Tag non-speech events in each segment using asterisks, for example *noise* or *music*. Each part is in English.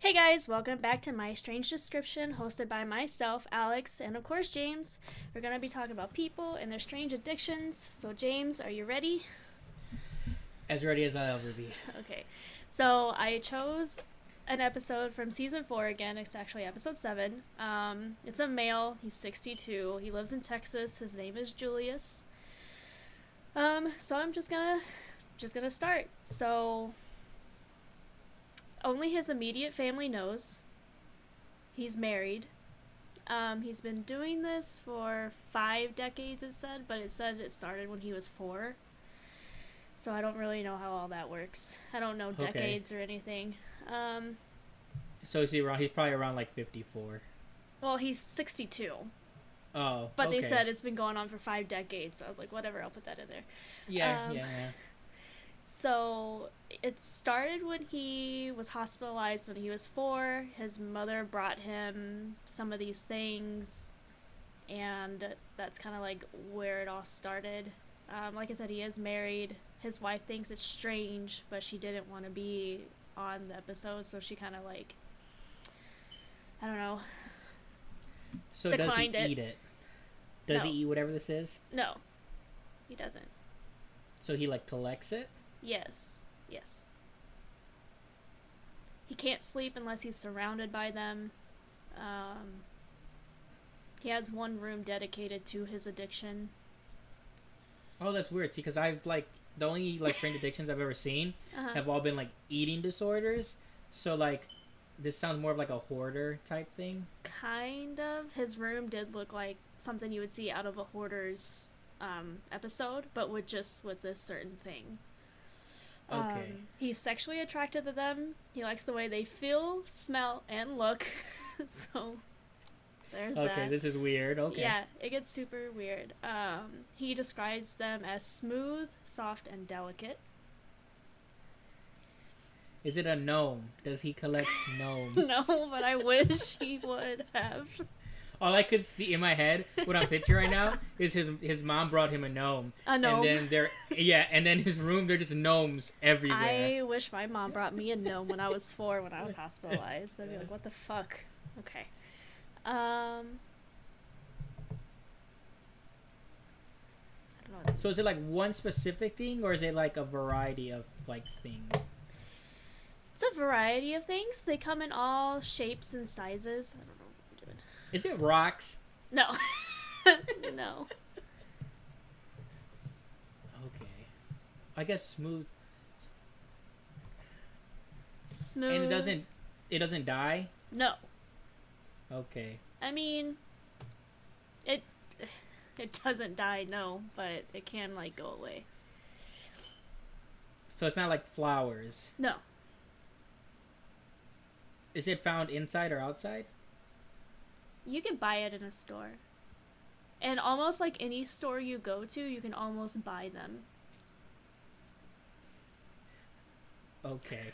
Hey guys, welcome back to My Strange Description, hosted by myself, Alex, and of course James. We're going to be talking about people and their strange addictions. So, James, are you ready? As ready as I'll ever be. Okay. So, I chose an episode from season four again. It's actually episode seven. Um, it's a male. He's 62. He lives in Texas. His name is Julius. Um, so I'm just gonna, just gonna start. So, only his immediate family knows. He's married. Um, he's been doing this for five decades, it said, but it said it started when he was four. So I don't really know how all that works. I don't know Okay. decades or anything. Um, So is he around? He's probably around like fifty-four. well, he's 62, Oh, but they said it's been going on for five decades. So I was like, whatever, I'll put that in there. Yeah, um, yeah, yeah. So it started when he was hospitalized when he was four. His mother brought him some of these things, and that's kind of like where it all started. Um, like I said, he is married. His wife thinks it's strange, but she didn't want to be on the episode, so she kind of like, I don't know. So does he it. eat it? Does he eat whatever this is? No, he doesn't. So he like collects it? Yes, yes. He can't sleep unless he's surrounded by them. Um, he has one room dedicated to his addiction. Oh, that's weird. See, because I've like the only like strange *laughs* addictions I've ever seen Uh-huh. have all been like eating disorders. So like, this sounds more of like a hoarder type thing. Kind of. His room did look like something you would see out of a hoarder's um, episode, but with just with this certain thing. Okay. Um, he's sexually attracted to them. He likes the way they feel, smell, and look. *laughs* so there's okay, that. this is weird. Okay. Yeah, it gets super weird. Um, he describes them as smooth, soft, and delicate. Is it a gnome? Does he collect *laughs* gnomes? no, but I wish he would have. All I could see in my head, what I'm picturing right now, *laughs* is his his mom brought him a gnome. A gnome. And then there, yeah, and then his room, they're just gnomes everywhere. I wish my mom brought me a gnome when I was four when I was hospitalized. I'd be like, what the fuck? Okay. Um. I don't know. So is it like one specific thing, or is it like a variety of like things? It's a variety of things. They come in all shapes and sizes. I don't know what I'm doing. Is it rocks? No. *laughs* no. Okay. I guess smooth, Smooth. and it doesn't, it doesn't die. No. Okay. I mean, it it doesn't die, no, but it can like go away. So it's not like flowers. No, Is it found inside or outside? You can buy it in a store, and almost like any store you go to, you can almost buy them. Okay.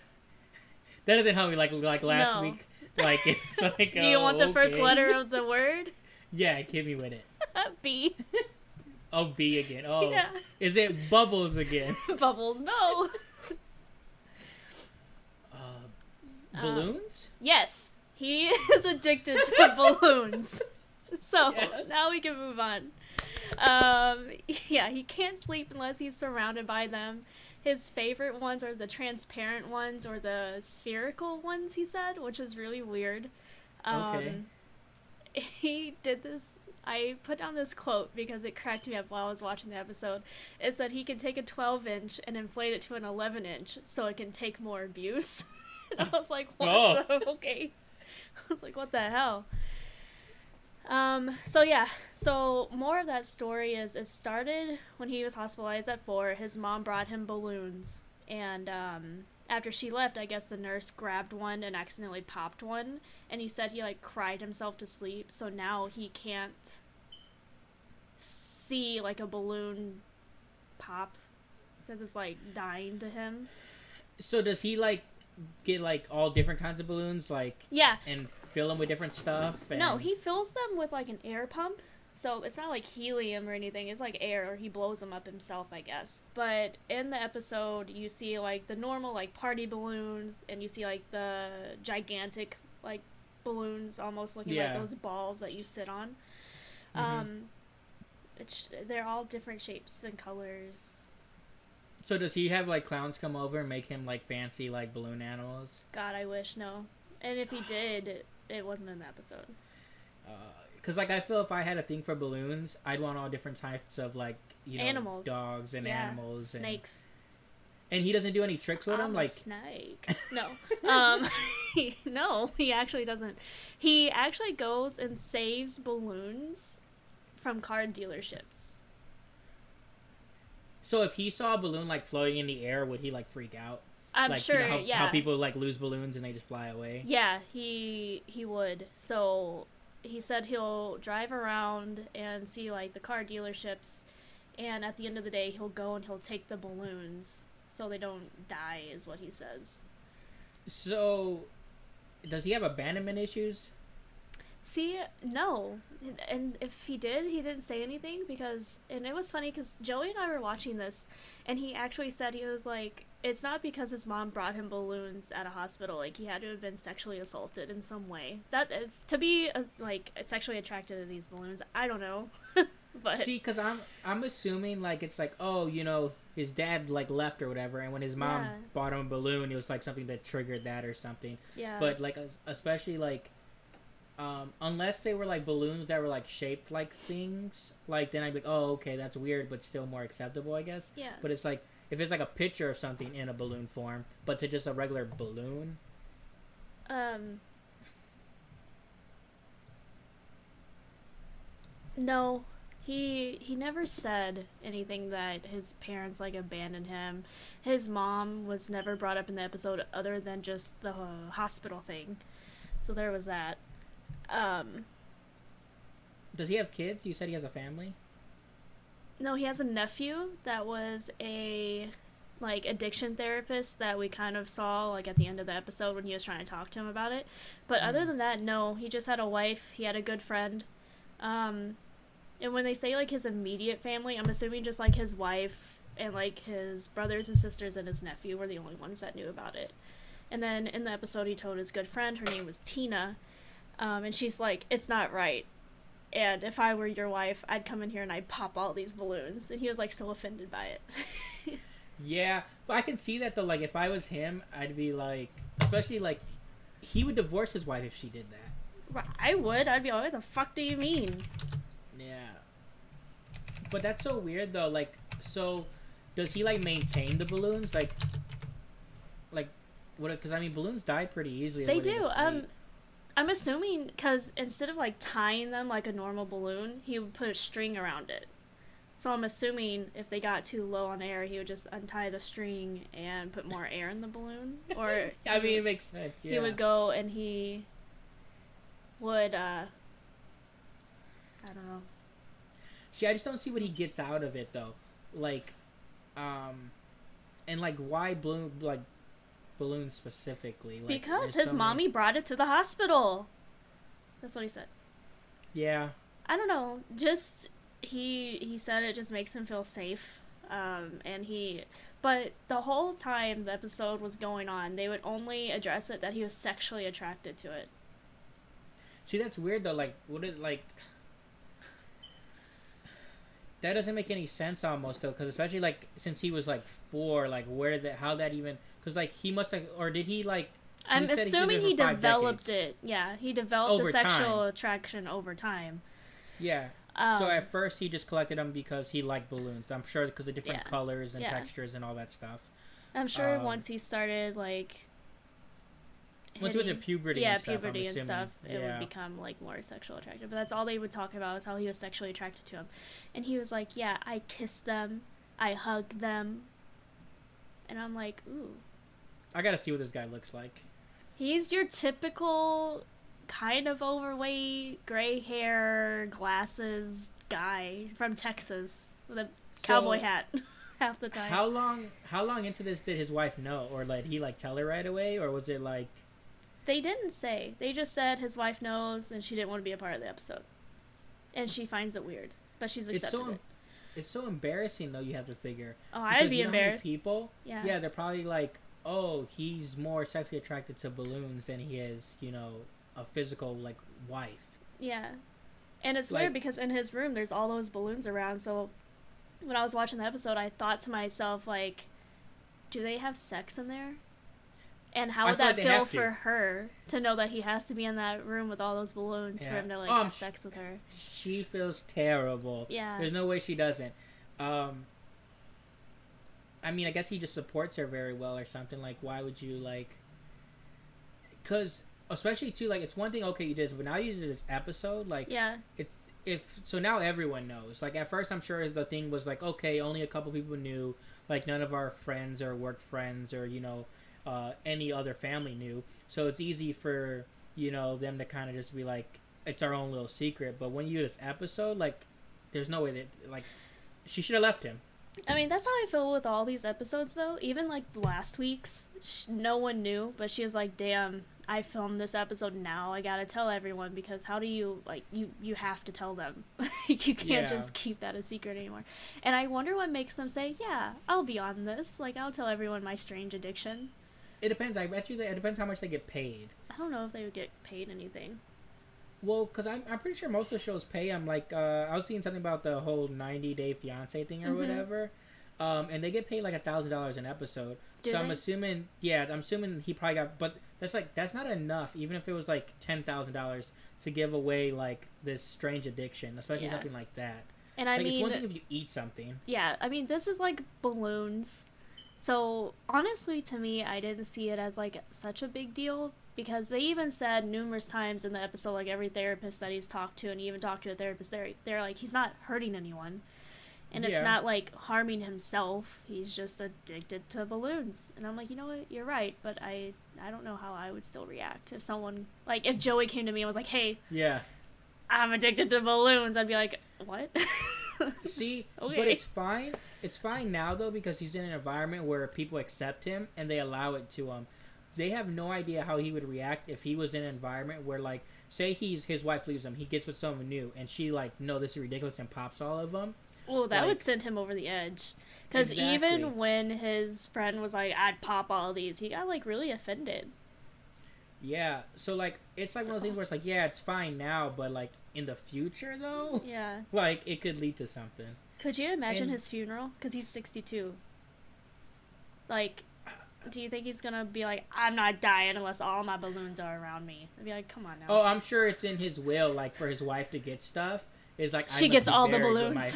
That doesn't help me like like last No. week. Like it's *laughs* like. Do you oh, want the first letter of the *laughs* word? Yeah, hit me with it. *laughs* B. Oh, B again. Oh, Yeah. is it bubbles again? Bubbles. No. Uh, Uh, balloons? Yes, he is addicted to *laughs* balloons. So Yes. now we can move on. Um, yeah, he can't sleep unless he's surrounded by them. His favorite ones are the transparent ones or the spherical ones. He said, which is really weird. Um, Okay. He did this. I put down this quote because it cracked me up while I was watching the episode. It said he can take a 12 inch and inflate it to an 11 inch so it can take more abuse. *laughs* and I was like, *laughs* what? Oh. okay. *laughs* I was like, what the hell? Um, so yeah, so more of that story is it started when he was hospitalized at four. His mom brought him balloons, and um, after she left, I guess the nurse grabbed one and accidentally popped one, and he said he like cried himself to sleep. So now he can't see like a balloon pop because it's like dying to him. So does he like get like all different kinds of balloons, like Yeah, and fill them with different stuff? And... No, he fills them with like an air pump. So it's not like helium or anything. It's like air, or he blows them up himself, I guess. But in the episode, you see like the normal like party balloons, and you see like the gigantic like balloons, almost looking Yeah. like those balls that you sit on. Mhm. Um, it's they're all different shapes and colors. So does he have like clowns come over and make him like fancy like balloon animals? God, I wish no. And if he *sighs* did, it, it wasn't in the episode. Because like I feel if I had a thing for balloons, I'd want all different types of like you know Animals. dogs and yeah, animals, and- snakes. And, he doesn't do any tricks with them, like snake. *laughs* No, um, he- *laughs* no, he actually doesn't. He actually goes and saves balloons from car dealerships. So. If he saw a balloon like floating in the air, would he like freak out? I'm like, sure. you know how, yeah, how people like lose balloons and they just fly away. Yeah, he he would. So he said he'll drive around and see like the car dealerships, and at the end of the day, he'll go and he'll take the balloons so they don't die, is what he says. So, does he have abandonment issues? See, no, and if he did, he didn't say anything because, and it was funny because Joey and I were watching this, and he actually said he was like, it's not because his mom brought him balloons at a hospital, like he had to have been sexually assaulted in some way. That uh, to be uh, like sexually attracted to these balloons, I don't know, *laughs* but See, because I'm I'm assuming like it's like oh you know his dad like left or whatever, and when his mom Yeah. bought him a balloon, it was like something that triggered that or something. yeah, But like especially like. Um, unless they were like balloons that were like shaped like things, like then I'd be like, oh, okay, that's weird, but still more acceptable, I guess. yeah, But it's like if it's like a picture of something in a balloon form, but to just a regular balloon, Um. No, he he never said anything that his parents like abandoned him. His mom was never brought up in the episode other than just the uh, hospital thing. So there was that. Um. does he have kids? You said he has a family. No, he has a nephew that was a like addiction therapist that we kind of saw like at the end of the episode when he was trying to talk to him about it. But other Mm. than that, no, he just had a wife, he had a good friend. Um and when they say like his immediate family, I'm assuming just like his wife and like his brothers and sisters and his nephew were the only ones that knew about it. And then in the episode he told his good friend, her name was Tina. Um, and she's like, It's not right and if I were your wife, I'd come in here and I'd pop all these balloons. And he was like so offended by it. *laughs* Yeah, but I can see that though. Like if I was him, I'd be like, especially like, he would divorce his wife if she did that. I would. I'd be like, what the fuck do you mean? Yeah. But that's so weird though. Like, so does he like maintain the balloons? Like, like what? Because I mean, balloons die pretty easily. They do. Um, I'm assuming because instead of like tying them like a normal balloon, he would put a string around it. So I'm assuming if they got too low on air, he would just untie the string and put more air in the balloon. Or *laughs* I mean, it makes sense. Yeah. he would go and he would uh I don't know. See, I just don't see what he gets out of it though. Like, um, and like why balloon like balloons specifically? Like, because his mommy brought it to the hospital. That's what he said. Yeah. I don't know. Just he he said it just makes him feel safe. Um, and he, but the whole time the episode was going on, they would only address it that he was sexually attracted to it. See, that's weird though. Like, would it like? That doesn't make any sense almost though, because especially like since he was like four, like where did that? How that even? Because like he must have, or did he like? I'm he assuming it he developed it. Yeah, he developed Over the sexual time. attraction over time. Yeah. Um, so at first he just collected them because he liked balloons. I'm sure because of different Yeah. colors and Yeah. textures and all that stuff. I'm sure um, once he started like. Once he went to puberty, yeah, and stuff, I'm puberty and stuff, it yeah. would become like more sexual attracted. But that's all they would talk about is how he was sexually attracted to him, and he was like, "Yeah, I kissed them, I hugged them," and I'm like, "Ooh, I gotta see what this guy looks like. he's your typical kind of overweight, gray hair, glasses guy from Texas with a cowboy hat *laughs* half the time." How long? How long into this did his wife know, or like he like tell her right away, or was it like? They didn't say. They just said his wife knows and she didn't want to be a part of the episode. and she finds it weird, but she's It's accepted so it. it's so embarrassing though. You have to figure. Oh, I'd be you know how many embarrassed. People, Yeah. yeah, they're probably like, oh, he's more sexually attracted to balloons than he is, you know, a physical like wife. Yeah. And it's Like- weird because in his room there's all those balloons around. So when I was watching the episode, I thought to myself like, do they have sex in there? And how would that feel for her to know that he has to be in that room with all those balloons for him to like I'm have sex with her? She feels terrible. Yeah. There's no way she doesn't. Um, I mean, I guess he just supports her very well or something. Like, why would you like? Because especially too, like, it's one thing. Okay, you did, this, but now you did this episode. Like, Yeah. it's if so now everyone knows. Like at first, I'm sure the thing was like, okay, only a couple people knew. Like none of our friends or work friends or you know uh, any other family knew. So it's easy for you know them to kind of just be like, it's our own little secret. But when you do this episode, like, there's no way that like she should have left him. I mean, that's how I feel with all these episodes, though. Even like last week's, sh- no one knew, but she was like, "Damn, I filmed this episode now. I gotta tell everyone because how do you like you you have to tell them. *laughs* you can't Yeah. just keep that a secret anymore." And I wonder what makes them say, "Yeah, I'll be on this. Like, I'll tell everyone my strange addiction." It depends. I bet you that it depends how much they get paid. I don't know if they would get paid anything. Well, because I'm, I'm pretty sure most of the shows pay. I'm like, uh, I was seeing something about the whole 90 Day Fiance thing or Mhm. whatever. Um, and they get paid like a thousand dollars an episode. Do so I'm assuming, yeah, I'm assuming he probably got, but that's like that's not enough. Even if it was like ten thousand dollars to give away like this strange addiction, especially Yeah. something like that. And I like it's one mean, thing if you eat something. yeah, I mean, this is like balloons. So, honestly, to me, I didn't see it as like such a big deal because they even said numerous times in the episode, like every therapist that he's talked to, and he even talked to a therapist, they're, they're like, he's not hurting anyone. And it's Yeah. not like harming himself. He's just addicted to balloons. And I'm like, you know what? You're right. But I, I don't know how I would still react if someone, like, if Joey came to me and was like, hey, Yeah. I'm addicted to balloons, I'd be like, what? *laughs* See, but it's fine. It's fine now though because he's in an environment where people accept him and they allow it to him. They have no idea how he would react if he was in an environment where, like, say he's his wife leaves him, he gets with someone new, and she like, no, this is ridiculous, and pops all of them. Well, that would send him over the edge. Because Exactly. even when his friend was like, "I'd pop all these," he got like really offended. Yeah. So like, it's like one of those things where it's like, yeah, it's fine now, but like in the future though, *laughs* Yeah. like it could lead to something. Could you imagine And- his funeral? Because he's sixty-two. Like, do you think he's gonna be like, "I'm not dying unless all my balloons are around me"? I'd be like, "Come on now." Oh, I'm sure it's in his will, like for his wife to get stuff. Is like she gets all the balloons. my-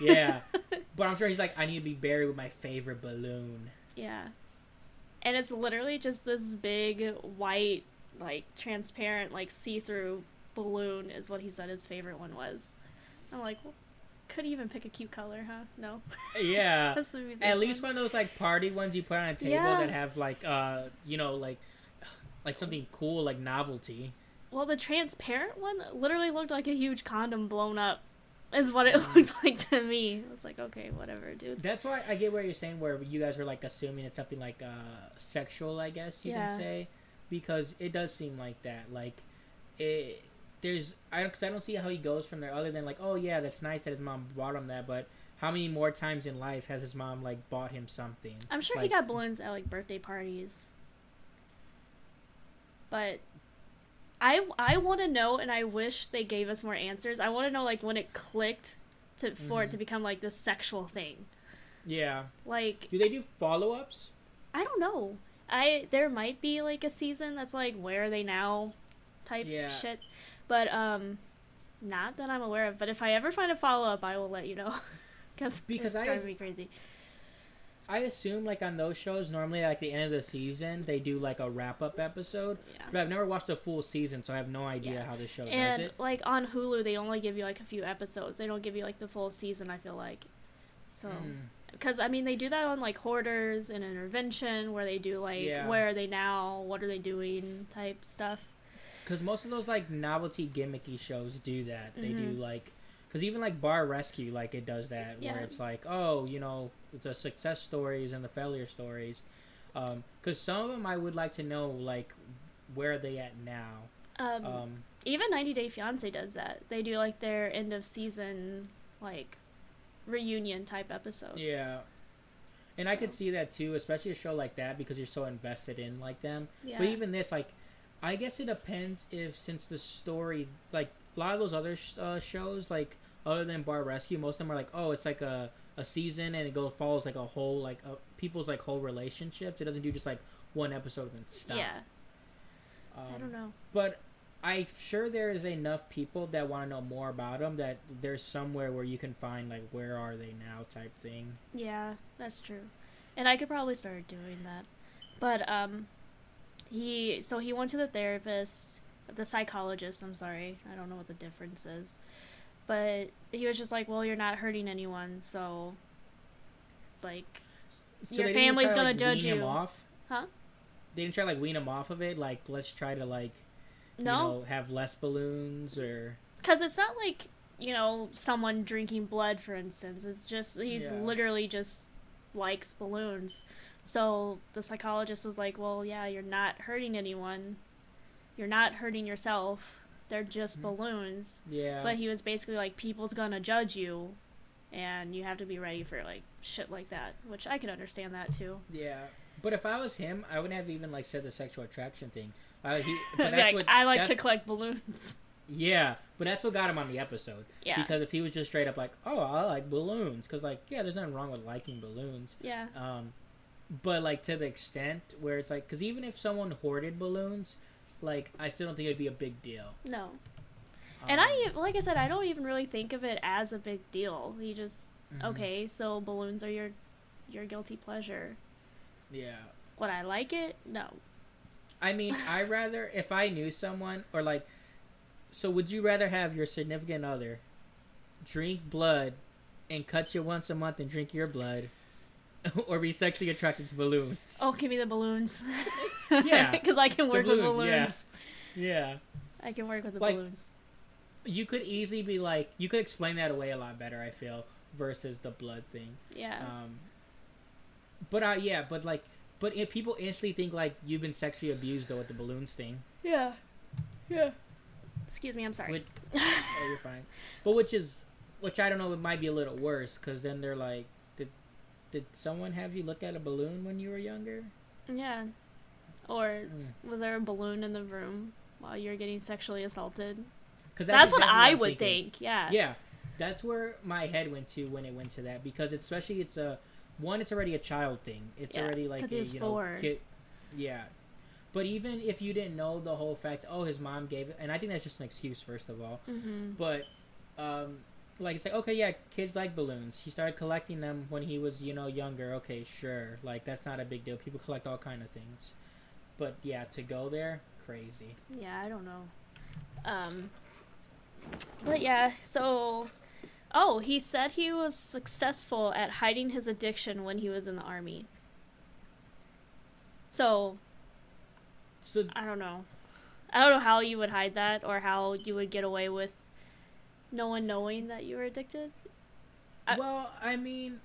yeah, *laughs* but I'm sure he's like, I need to be buried with my favorite balloon. yeah. And it's literally just this big white, like transparent, like see-through balloon is what he said his favorite one was. I'm like, well, could even pick a cute color, huh? No. Yeah. *laughs* This would be At least one. one of those like party ones you put on a table Yeah. that have like uh you know like like something cool like novelty. Well, the transparent one literally looked like a huge condom blown up, is what it Mm. looked *laughs* like to me. I was like, okay, whatever, dude. That's why I get where you're saying where you guys are like assuming it's something like uh sexual, I guess you Yeah. can say, because it does seem like that. Like it there's I because I don't see how he goes from there other than like oh yeah that's nice that his mom bought him that, but how many more times in life has his mom like bought him something? I'm sure Like- he got balloons at like birthday parties. But I I want to know, and I wish they gave us more answers. I want to know like when it clicked to for it Mhm. to become like this sexual thing. Yeah. Like Do they do follow ups? I don't know. I there might be like a season that's like where are they now type Yeah. shit. But um not that I'm aware of, but if I ever find a follow up, I will let you know. *laughs* Cuz Because it drives me crazy. I assume like on those shows normally like the end of the season they do like a wrap up episode. Yeah. But I've never watched a full season, so I have no idea Yeah. how the show And does it. like on Hulu, they only give you like a few episodes. They don't give you like the full season. I feel like, so Mm. because I mean they do that on like Hoarders and Intervention, where they do like Yeah. where are they now, what are they doing type stuff. Because most of those like novelty gimmicky shows do that. They do Mhm. like, because even like Bar Rescue, like it does that Yeah. where it's like, oh, you know, the success stories and the failure stories. Because some of them I would like to know like where are they at now. Um, Um, even 90 Day Fiance does that. They do like their end of season like reunion type episode. yeah. And I could see that too, especially a show like that because you're so invested in like them. Yeah. But even this, like, I guess it depends if since the story, like a lot of those other sh- uh, shows, like other than Bar Rescue, most of them are like, oh, it's like a, a season and it goes follows like a whole like a, people's like whole relationships. It doesn't do just like one episode and stop. yeah. Um, I don't know. But I'm sure there is enough people that want to know more about them that there's somewhere where you can find like where are they now type thing. Yeah, that's true. And I could probably start doing that. But um he so he went to the therapist, the psychologist, I'm sorry. I don't know what the difference is. But he was just like, "Well, you're not hurting anyone, so like So Your they didn't even family's try gonna like, judge wean him you. off. Huh? They didn't try to, like wean him off of it. Like let's try to like you no, know have less balloons or cuz it's not like, you know, someone drinking blood for instance. It's just he's Yeah. literally just likes balloons. So the psychologist was like, "Well, yeah, you're not hurting anyone. You're not hurting yourself. They're just Mhm. balloons." yeah. But he was basically like, "People's gonna judge you, and you have to be ready for like shit like that." Which I could understand that too. Yeah, but if I was him, I wouldn't have even like said the sexual attraction thing. Uh, he, *laughs* but that's like, what I like that- to collect balloons. Yeah, but that's what got him on the episode. Yeah, Because if he was just straight up like, "Oh, I like balloons," because like, yeah, there's nothing wrong with liking balloons. yeah, Um, but like to the extent where it's like, because even if someone hoarded balloons, like I still don't think it'd be a big deal. no. and Um, I, like I said, I don't even really think of it as a big deal. you just mhm. okay, so balloons are your your guilty pleasure. Yeah. Would I like it? No. I mean, *laughs* I rather if I knew someone or like, so would you rather have your significant other drink blood and cut you once a month and drink your blood, *laughs* or be sexually attracted to balloons? Oh, give me the balloons. *laughs* Yeah, *laughs* because I can the work with balloons, yeah. Yeah, I can work with the Like- balloons. you could easily be like, you could explain that away a lot better. I feel versus the blood thing. Yeah. Um, but uh, yeah, but like, but if people instantly think like you've been sexually abused though with the balloons thing. yeah. Yeah. Excuse me, I'm sorry. Which- oh, you're fine. But which is, which I don't know, it might be a little worse because then they're like, did, someone have you look at a balloon when you were younger? yeah. Or Mm. was there a balloon in the room while you were getting sexually assaulted? Because That's, what I would think. Yeah. Yeah, that's where my head went to when it went to that because it's, especially it's a one, it's already a child thing. It's Yeah, already like a, you know, four. kid. Yeah. But even if you didn't know the whole fact, oh, his mom gave it, and I think that's just an excuse, first of all. Mm-hmm. But, um, like it's like okay, yeah, kids like balloons. He started collecting them when he was you know younger. Okay, sure, like that's not a big deal. People collect all kind of things. But yeah, to go there, crazy. Yeah, I don't know. Um, but yeah, so. Oh, he said he was successful at hiding his addiction when he was in the army. So, So I don't know. I don't know how you would hide that or how you would get away with no one knowing that you were addicted. I- well, I mean,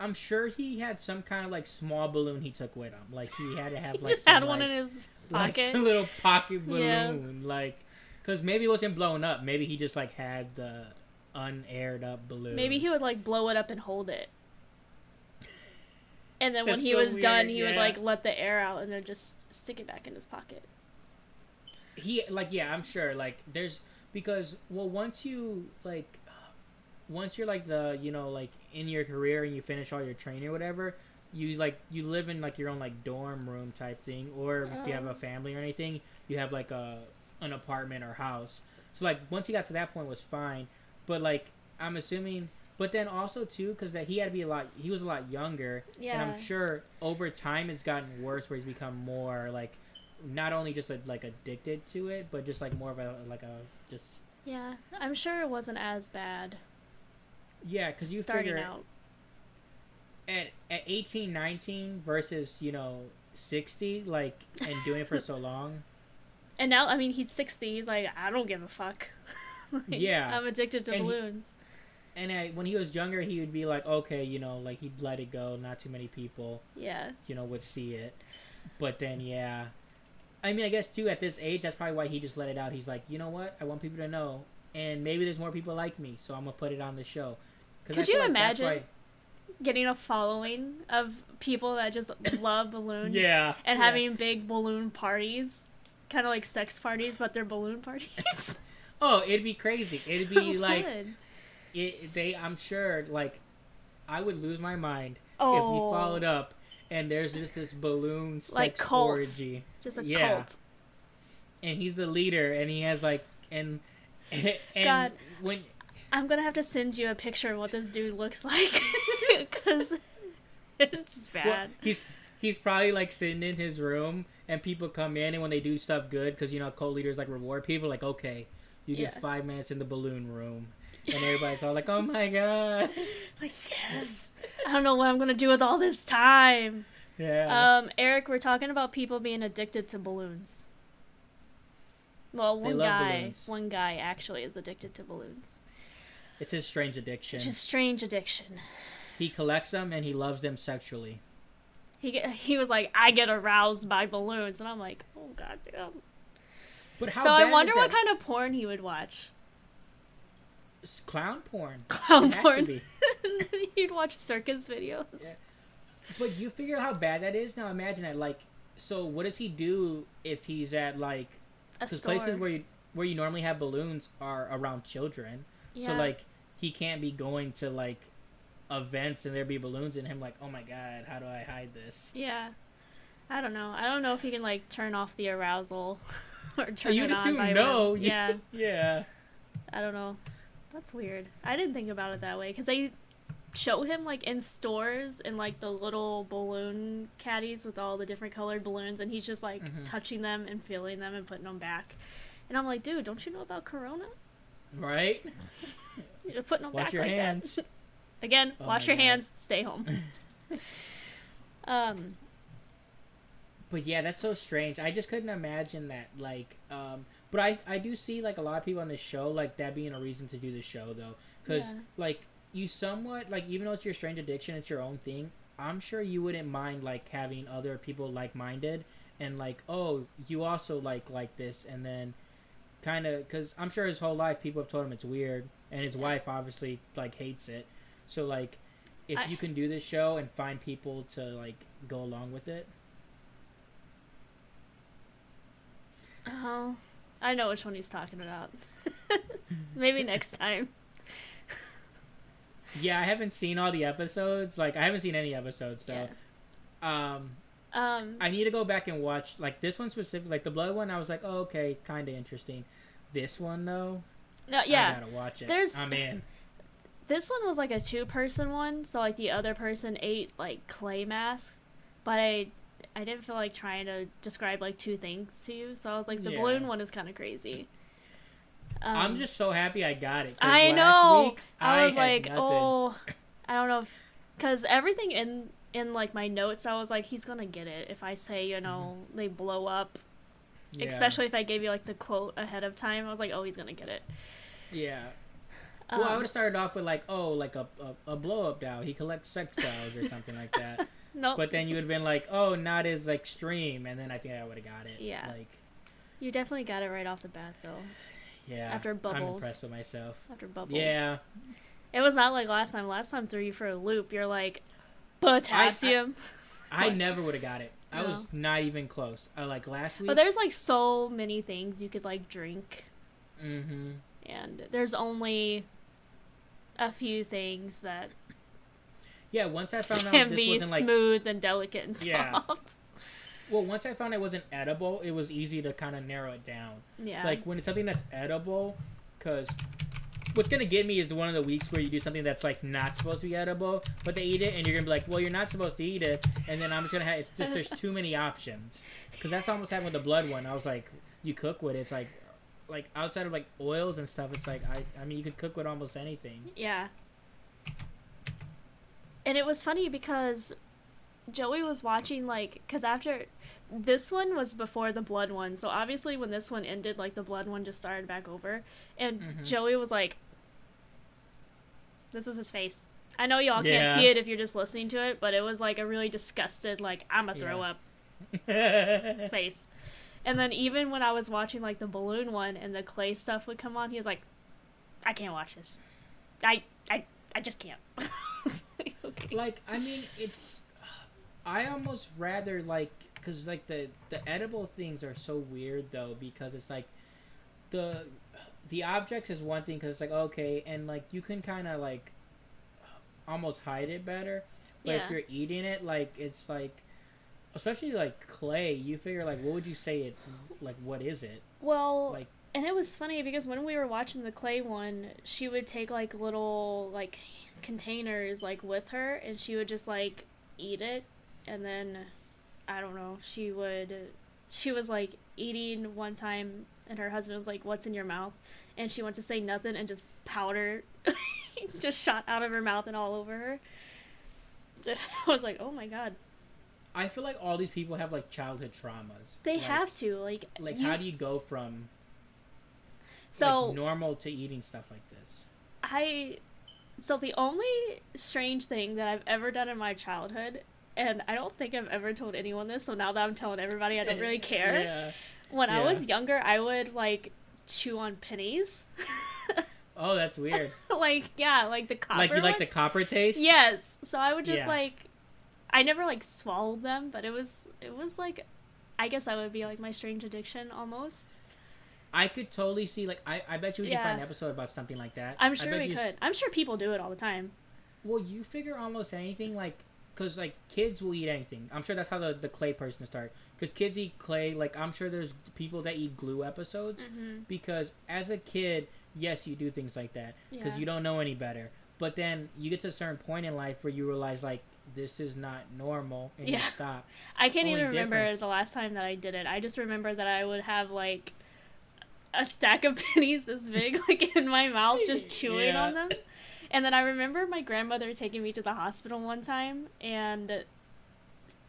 I'm sure he had some kind of like small balloon he took with him. Like he had to have *laughs* like just had one like, in his *laughs* like pocket. little pocket balloon, Yeah. like because maybe it wasn't blown up. Maybe he just like had the unaired up balloon. Maybe he would like blow it up and hold it. And then *laughs* when he so was done, weird, he would like let the air out and then just stick it back in his pocket. he like yeah i'm sure like there's because well once you like once you're like the you know like in your career and you finish all your training or whatever you like you live in like your own like dorm room type thing or if you have a Oh. family or anything you have like a an apartment or house so like once he got to that point was fine but like i'm assuming but then also too because that he had to be a lot he was a lot younger Yeah. and I'm sure over time it's gotten worse where he's become more like not only just like addicted to it, but just like more of a like a just Yeah, I'm sure it wasn't as bad yeah, because you starting figure out. at at 18, 19 versus you know 60 like and doing it for *laughs* so long. And now, I mean, he's 60. He's like, I don't give a fuck. *laughs* Like, Yeah. I'm addicted to And he- balloons. And I, when he was younger, he would be like, okay, you know, like he'd let it go. Not too many people, yeah. you know, would see it. But then, yeah, I mean, I guess too at this age, that's probably why he just let it out. He's like, you know what? I want people to know, and maybe there's more people like me, so I'm gonna put it on the show. Could you like imagine why- getting a following of people that just love balloons *laughs* Yeah. and yeah. having big balloon parties, kind of like sex parties, but they're balloon parties. *laughs* Oh, it'd be crazy. It'd be *laughs* oh, like it. They, I'm sure, like, I would lose my mind oh, if we followed up and there's just this balloon sex Like cult. orgy, just a yeah. cult. and he's the leader, and he has like, and *laughs* and God. when I'm gonna have to send you a picture of what this dude looks like *laughs* because it's well, bad. he's he's probably like sitting in his room, and people come in, and when they do stuff good, because you know cult leaders like reward people, like okay, you get Yeah. five minutes in the balloon room. And everybody's all like, "Oh my god!" *laughs* Like yes, I don't know what I'm gonna do with all this time. Yeah. Um, Eric, we're talking about people being addicted to balloons. Well, one guy, balloons. one guy actually is addicted to balloons. it's his strange addiction. It's a strange addiction. He collects them and he loves them sexually. He get, *laughs* he was like, I get aroused by balloons, and I'm like, oh god damn. But how So I wonder what kind of porn he would watch. It's clown porn. Clown porn. He'd *laughs* watch circus videos. Yeah. But you figure out how bad that is now. Imagine that. Like, so what does he do if he's at like? A Because places where you where you normally have balloons are around children. So like he can't be going to like events and there be balloons in him. Like, oh my god, how do I hide this? Yeah. I don't know. I don't know if he can like turn off the arousal *laughs* or turn You'd it on assume no. *laughs* Yeah. yeah. I don't know. That's weird. I didn't think about it that way because they show him like in stores in like the little balloon caddies with all the different colored balloons, and he's just like Mhm. touching them and feeling them and putting them back. And I'm like, dude, don't you know about Corona? Right. *laughs* You're putting them Wash back your like hands. that. *laughs* Again, Oh wash your God. hands. Stay home. *laughs* um. But yeah, that's so strange. I just couldn't imagine that. Like, um, but I I do see like a lot of people on this show like that being a reason to do the show though, because Yeah. like you somewhat like even though it's your strange addiction, it's your own thing. I'm sure you wouldn't mind like having other people like minded and like oh you also like like this and then kind of because I'm sure his whole life people have told him it's weird and his Yeah. wife obviously like hates it. So like if I- you can do this show and find people to like go along with it. Oh, I know which one he's talking about. *laughs* Maybe *laughs* next time. Yeah, I haven't seen all the episodes. Like, I haven't seen any episodes, so Yeah. um, Um. I need to go back and watch like this one specific, like the blood one. I was like, oh, okay, kind of interesting. This one though, No, yeah. I gotta watch it. There's- I'm in. *laughs* This one was like a two person one, so like the other person ate like clay masks, but I I didn't feel like trying to describe like two things to you, so I was like the Yeah. balloon one is kind of crazy. Um, I'm just so happy I got it. I last know. Week, I was like, nothing. oh, *laughs* I don't know if because everything in in like my notes, I was like, he's gonna get it if I say you know they blow up, Mm-hmm. Yeah. especially if I gave you like the quote ahead of time. I was like, oh, he's gonna get it. Yeah. Well, I Um, would have started off with like, oh, like a, a, a blow up doll. He collects sex dolls or something like that. *laughs* no, But then you would have been like, oh, not as extreme, and then I think I would have got it. Yeah. Like, you definitely got it right off the bat though. yeah. After bubbles, I'm impressed with myself. After bubbles, Yeah. It was not like last time. Last time threw you for a loop. You're like potassium. I What? never would have got it. I No. was not even close. I like last week. but there's like so many things you could like drink, mm-hmm. and there's only a few things that Yeah, once I found out this be wasn't like smooth and delicate and soft. Yeah. well, once I found it wasn't edible, it was easy to kind of narrow it down. Yeah. Like when it's something that's edible, because what's gonna get me is one of the weeks where you do something that's like not supposed to be edible, but they eat it, and you're gonna be like, well, you're not supposed to eat it, and then I'm just gonna have it's just there's too many options. Because that's almost happened with the blood one. I was like, you cook with it, it's like. Like outside of like oils and stuff, it's like I I mean you could cook with almost anything. Yeah. And it was funny because Joey was watching like cuz after this one was before the blood one. So obviously when this one ended like the blood one just started back over and Mhm. Joey was like This is his face. I know y'all Yeah. can't see it if you're just listening to it, but it was like a really disgusted like I'm a throw Yeah. up *laughs* face. And then even when I was watching like the balloon one and the clay stuff would come on, he was like, "I can't watch this. I I I just can't." *laughs* like. Like I mean, it's I almost rather like because like the the edible things are so weird though because it's like the the objects is one thing because it's like okay and like you can kind of like almost hide it better but Yeah. if you're eating it like it's like especially like clay you figure like what would you say it like what is it Well, like and it was funny because when we were watching the clay one, she would take like little like containers like with her and she would just like eat it and then I don't know, she would she was like eating one time and her husband was like, "What's in your mouth?" and she went to say nothing and just powder *laughs* just shot out of her mouth and all over her. *laughs* I was like, "Oh my god." i feel like all these people have like childhood traumas They Like- have to like like you- how do you go from so like, normal to eating stuff like this I so the only strange thing that I've ever done in my childhood, and I don't think I've ever told anyone this, so now that I'm telling everybody, I don't really *laughs* care. yeah When I was younger, I would like chew on pennies, *laughs* oh that's weird *laughs* like yeah, like the copper. like you like the copper taste Yes, so I would just Yeah. like, I never like swallowed them, but it was it was like, I guess that would be like my strange addiction almost. I could totally see like I, I bet you we can find an episode about something like that. I'm I sure bet we you could. I'm sure people do it all the time. Well, you figure almost anything like because like kids will eat anything. I'm sure that's how the the clay person start because kids eat clay. Like I'm sure there's people that eat glue episodes Mm-hmm. because as a kid, yes, you do things like that because Yeah. you don't know any better. But then you get to a certain point in life where you realize like this is not normal and you Yeah. stop. I can't Only even remember difference- the last time that I did it. I just remember that I would have like a stack of *laughs* pennies this big, like in my mouth, just *laughs* chewing Yeah. on them. And then I remember my grandmother taking me to the hospital one time, and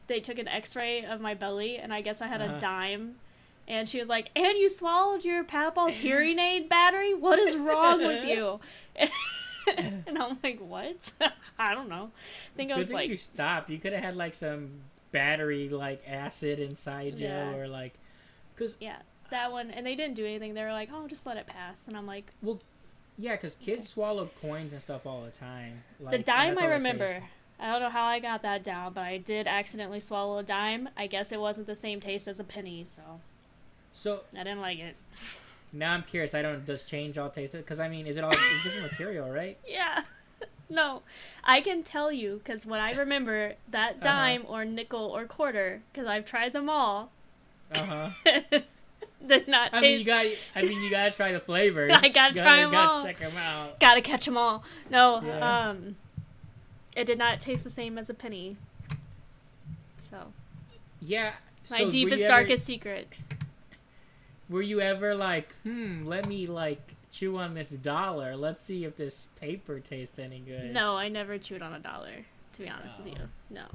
they took an X-ray of my belly, and I guess I had Uh-huh. a dime. And she was like, "And you swallowed your Papa's *laughs* hearing aid battery? What is wrong with you?" and I'm like, "What? I don't know." I think I Good was thing like, you stopped. You could have had like some battery like acid inside you Yeah. or like because Yeah, that one, and they didn't do anything. They were like, "Oh, just let it pass," and I'm like, "Well, Yeah, because kids swallow coins and stuff all the time. Like, "The dime, I all they say. remember. I don't know how I got that down, but I did accidentally swallow a dime. I guess it wasn't the same taste as a penny, so So I didn't like it. now I'm curious. I don't. Does change all taste? Because I mean, is it all it's different material, right? *laughs* Yeah." *laughs* No, I can tell you because when I remember that Uh-huh. dime or nickel or quarter, because I've tried them all, Uh huh. *laughs* *laughs* did not taste. I mean, you got. I mean, you gotta try the flavors. *laughs* I gotta You try 'em gotta all. Check them out. Gotta catch them all. No, Yeah. um, it did not taste the same as a penny. So Yeah. my so deepest, ever- darkest secret. Were you ever like, hmm, let me like chew on this dollar. Let's see if this paper tastes any good. No, I never chewed on a dollar. To be honest with you, no. No.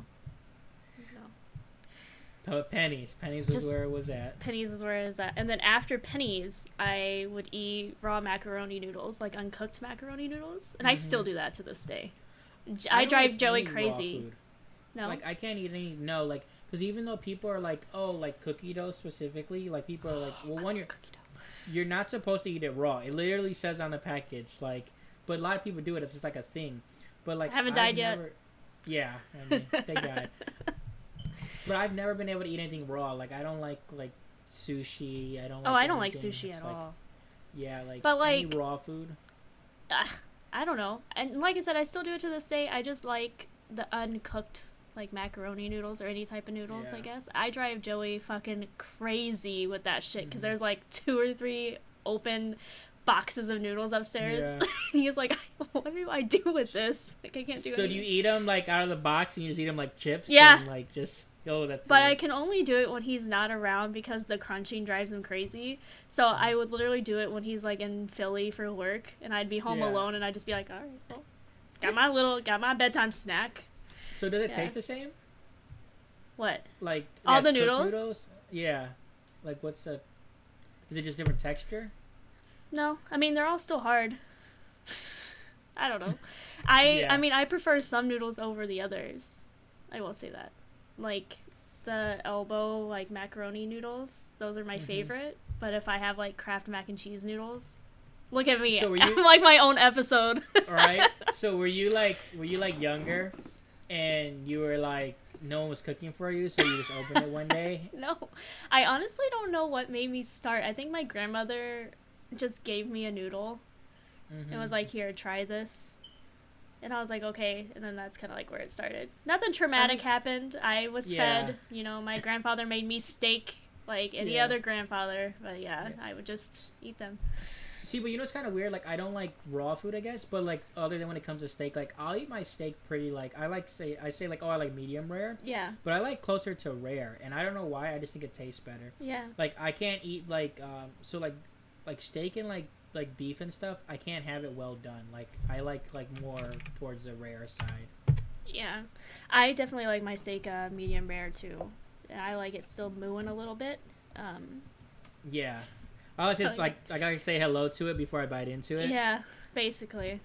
Oh, pennies. Pennies was Just- where it was at. Pennies is where it was at. And then after pennies, I would eat raw macaroni noodles, like uncooked macaroni noodles, and I still mm-hmm. do that to this day. J- I, drive like Joey crazy. No, Like I can't eat any. No, like because even though people are like, oh, like cookie dough specifically, like people are like, *gasps* well, one you're cookie dough. you're not supposed to eat it raw. It literally says on the package, like, but a lot of people do it. It's just like a thing. But like, I haven't I've died yet. never- Yeah, I mean, thank God. *laughs* But I've never been able to eat anything raw. Like I don't like like sushi. I don't. Oh, like I don't like sushi at like- all. Yeah, like But, like- raw food. I don't know. And like I said, I still do it to this day. I just like the uncooked like macaroni noodles or any type of noodles, I guess. I drive Joey fucking crazy with that shit because Mhm. there's like two or three open boxes of noodles upstairs. Yeah. *laughs* He's like, *laughs* what do I do with this? Like I can't do it. So do you eat them like out of the box and you just eat them like chips? Yeah. And, like just oh that's. But I can only do it when he's not around because the crunching drives him crazy. So I mm. would literally do it when he's like in Philly for work, and I'd be home Yeah. alone, and I'd just be like, "All right, well, got my little, got my bedtime snack." So does it yeah. taste the same? What? Like All the cooked noodles? Yeah. Like what's the? Is it just different texture? No, I mean they're all still hard. *laughs* I don't know. *laughs* I Yeah. I mean I prefer some noodles over the others. I will say that. Like the elbow like macaroni noodles. Those are my Mhm. favorite. But if I have like Kraft mac and cheese noodles, look at me. So were *laughs* I'm you- like my own episode. All right. *laughs* So were you like were you like younger, and you were like no one was cooking for you, so you just opened it one day? *laughs* no, I honestly don't know what made me start. I think my grandmother just gave me a noodle Mhm. and was like, "Here, try this." And I was like, "Okay," and then that's kind of like where it started. Nothing traumatic mean- happened. I was Yeah. fed. You know, my grandfather made me steak like any Yeah. other grandfather, but yeah, I would just eat them. See, but you know it's kind of weird. Like I don't like raw food, I guess. But like other than when it comes to steak, like I'll eat my steak pretty. Like I like say I say like oh I like medium rare, Yeah, but I like closer to rare, and I don't know why. I just think it tastes better. yeah. Like I can't eat like um so like like steak and like like beef and stuff. I can't have it well done. Like I like like more towards the rare side. Yeah, I definitely like my steak uh, medium rare too. I like it still mooing a little bit. Um, Yeah. I like just Oh, like I gotta say hello to it before I bite into it. yeah, basically.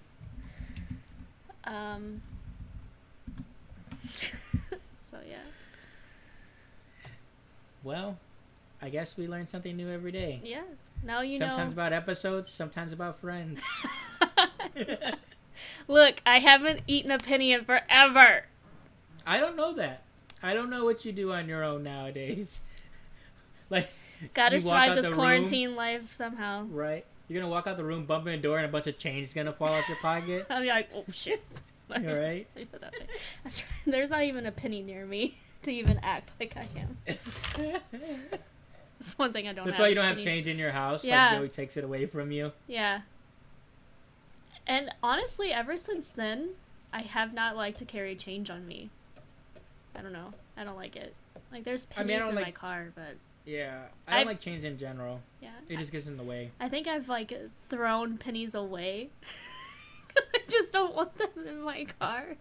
Um, *laughs* so yeah, Well, I guess we learn something new every day. yeah. Now you sometimes know. Sometimes about episodes, sometimes about friends. *laughs* Look, I haven't eaten a penny in forever. I don't know that. I don't know what you do on your own nowadays. *laughs* like, Gotta survive this the room- quarantine life somehow. right? You're gonna walk out the room, bump in the door, and a bunch of change is gonna fall out your pocket. *laughs* I'll be like, oh shit. All right. Let me put that there. That's right. There's not even a penny near me to even act like I am. That's one thing I don't That's have. why you don't have change in your house. Yeah. Like Joey takes it away from you. Yeah. And honestly, ever since then, I have not liked to carry change on me. I don't know. I don't like it. Like there's I pennies mean, I in my car, but Yeah, I don't I've- like change in general. yeah. It just gets in the way. I think I've like thrown pennies away. *laughs* I just don't want them in my car.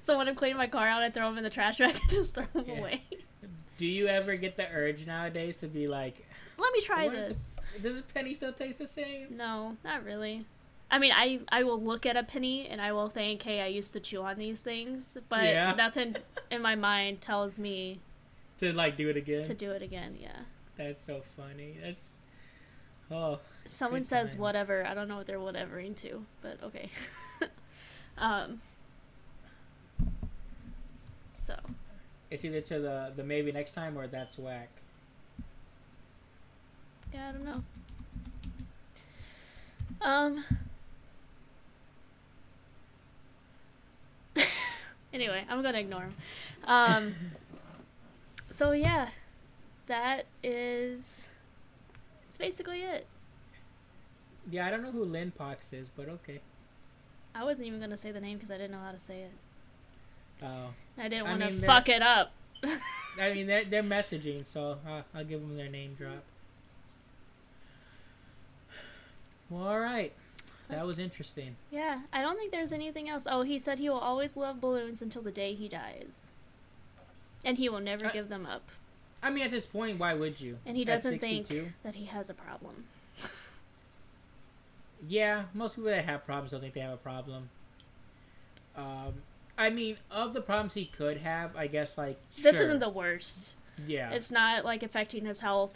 So when I'm cleaning my car out, I throw them in the trash bag and just throw them Yeah. away. Do you ever get the urge nowadays to be like, Let me try this. does a penny still taste the same? No, not really. I mean, I I will look at a penny and I will think, "Hey, I used to chew on these things," but Yeah. *laughs* nothing in my mind tells me To like do it again? to do it again. Yeah. That's so funny. That's oh Someone says times. whatever. I don't know what they're whatevering to, but okay. *laughs* um. So it's either to the the maybe next time or that's whack. yeah, I don't know. Um. *laughs* anyway, I'm gonna ignore him. Um. *laughs* so yeah, that is. It's basically it. Yeah, I don't know who Lynn Pox is, but okay. I wasn't even gonna say the name because I didn't know how to say it. Oh, I didn't want to fuck it up. *laughs* I mean they're they're messaging, so uh, I'll give them their name drop. Well, all right, that was interesting. Yeah, I don't think there's anything else. Oh, he said he will always love balloons until the day he dies. And he will never I- give them up. I mean, at this point, why would you? And he doesn't think that he has a problem. Yeah, most people that have problems don't think they have a problem. Um, I mean, of the problems he could have, I guess like This sure. isn't the worst. yeah. It's not like affecting his health.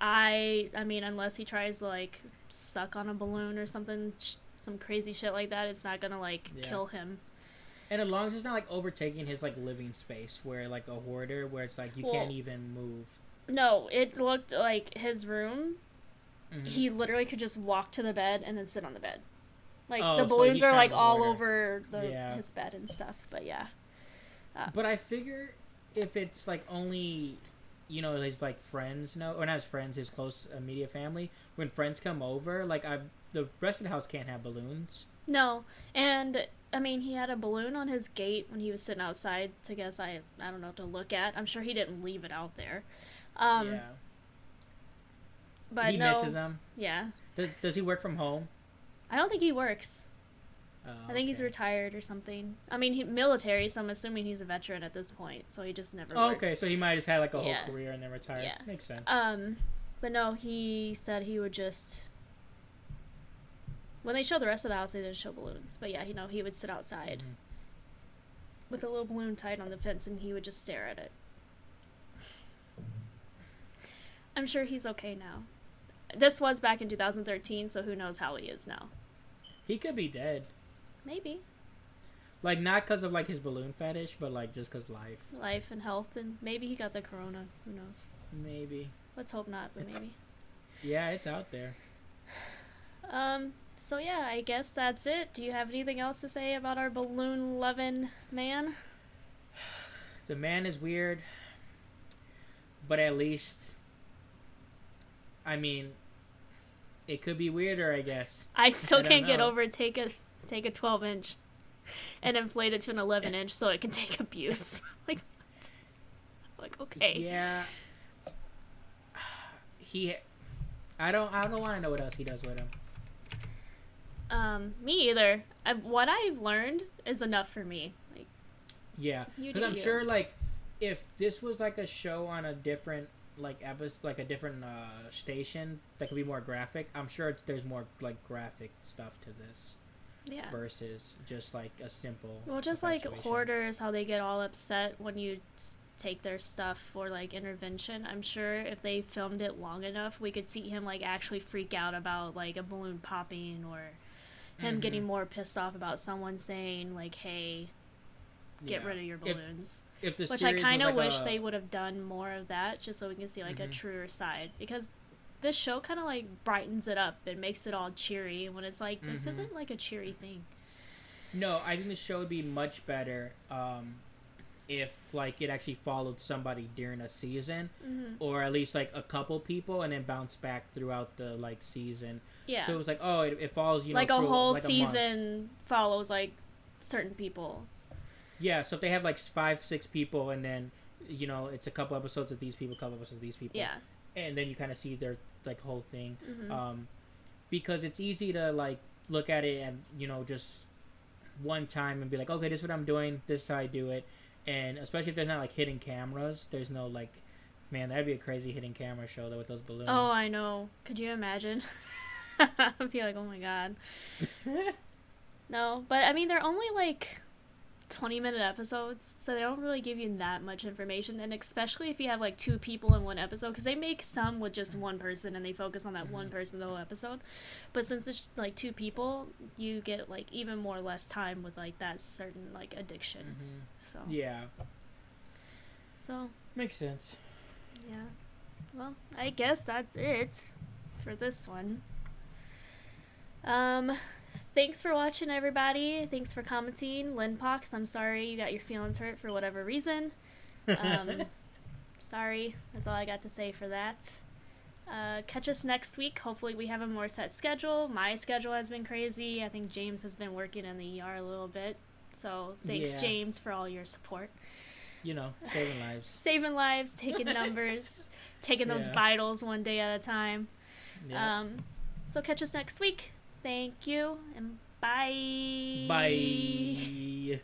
I I mean unless he tries to like suck on a balloon or something sh- some crazy shit like that, it's not to like Yeah. kill him. And as long as it's not like overtaking his like living space, where like a hoarder, where it's like you Well- can't even move. No, it looked like his room Mhm. he literally could just walk to the bed and then sit on the bed. Like Oh, the balloons he's are like all over the Yeah. his bed and stuff. But yeah, But I figure if it's like only, you know, his like friends know, or not his friends, his close immediate family. When friends come over, like I, the rest of the house can't have balloons. no, and I mean he had a balloon on his gate when he was sitting outside to guess I I don't know to look at. I'm sure he didn't leave it out there. Um, yeah, but he no, misses them. yeah, Does Does he work from home? I don't think he works. Oh, I think he's retired or something. I mean, he, military, so I'm assuming he's a veteran at this point. So he just never. Oh, okay, so he might have just had like a Yeah. whole career and then retired. Yeah. Makes sense. Um, but no, he said he would just. When they showed the rest of the house, they didn't show balloons. But yeah, you know, he would sit outside Mhm. with a little balloon tied on the fence, and he would just stare at it. I'm sure he's okay now. This was back in 2013, so who knows how he is now. He could be dead. Maybe. Like not because of like his balloon fetish, but like just because life. Life and health, and maybe he got the corona. Who knows? Maybe. Let's hope not, but maybe. Yeah, it's out there. *sighs* Um. So yeah, I guess that's it. Do you have anything else to say about our balloon loving man? *sighs* The man is weird, but at least, I mean, it could be weirder, I guess. I still I can't get over take a take a 12 inch and inflate it to an 11 inch so it can take abuse. *laughs* like, what? like okay. Yeah. *sighs* He, I don't, I don't want to know what else he does with him. Um, me either. I, what I've learned is enough for me. Like, Yeah, because I'm you. sure like if this was like a show on a different like episode, like a different uh, station that could be more graphic. I'm sure it's, there's more like graphic stuff to this yeah. versus just like a simple. Well, just like hoarders, how they get all upset when you take their stuff for like intervention. I'm sure if they filmed it long enough, we could see him like actually freak out about like a balloon popping or him Mhm. getting more pissed off about someone saying like, "Hey, get Yeah. rid of your balloons." If the Which I kind of like, wish a- they would have done more of that, just so we can see like a Mhm. truer side. Because this show kind of like brightens it up and makes it all cheery. When it's like this Mhm. isn't like a cheery thing. No, I think the show would be much better um, if like it actually followed somebody during a season, hmm or at least like a couple people, and then bounced back throughout the like season. Yeah, So it was like, oh, it, it follows you know like a through, whole like, season follows like certain people. Yeah, so if they have like five, six people, and then you know it's a couple episodes of these people, couple episodes of these people, Yeah. and then you kind of see their like whole thing, hmm um, because it's easy to like look at it and you know just one time and be like, okay, this is what I'm doing, this is how I do it, and especially if there's not like hidden cameras, there's no like, man, that'd be a crazy hidden camera show though with those balloons. oh, I know. Could you imagine? *laughs* I'd be like, oh my god. *laughs* No, but I mean, they're only like 20 minute episodes, so they don't really give you that much information. And especially if you have like two people in one episode, because they make some with just one person and they focus on that one person the whole episode. But since it's like two people, you get like even more less time with like that certain like addiction. Mhm. So, Yeah, so makes sense. yeah. Well, I guess that's it for this one. Um, thanks for watching, everybody. Thanks for commenting. Linpox, I'm sorry you got your feelings hurt for whatever reason. Um, *laughs* sorry. That's all I got to say for that. Uh, catch us next week. Hopefully, we have a more set schedule. My schedule has been crazy. I think James has been working in the ER a little bit. So, thanks, Yeah. James, for all your support. you know, saving lives. *laughs* Saving lives, taking *laughs* numbers, taking those vitals one day at a time. Yeah. Um, so catch us next week. Thank you and bye. Bye.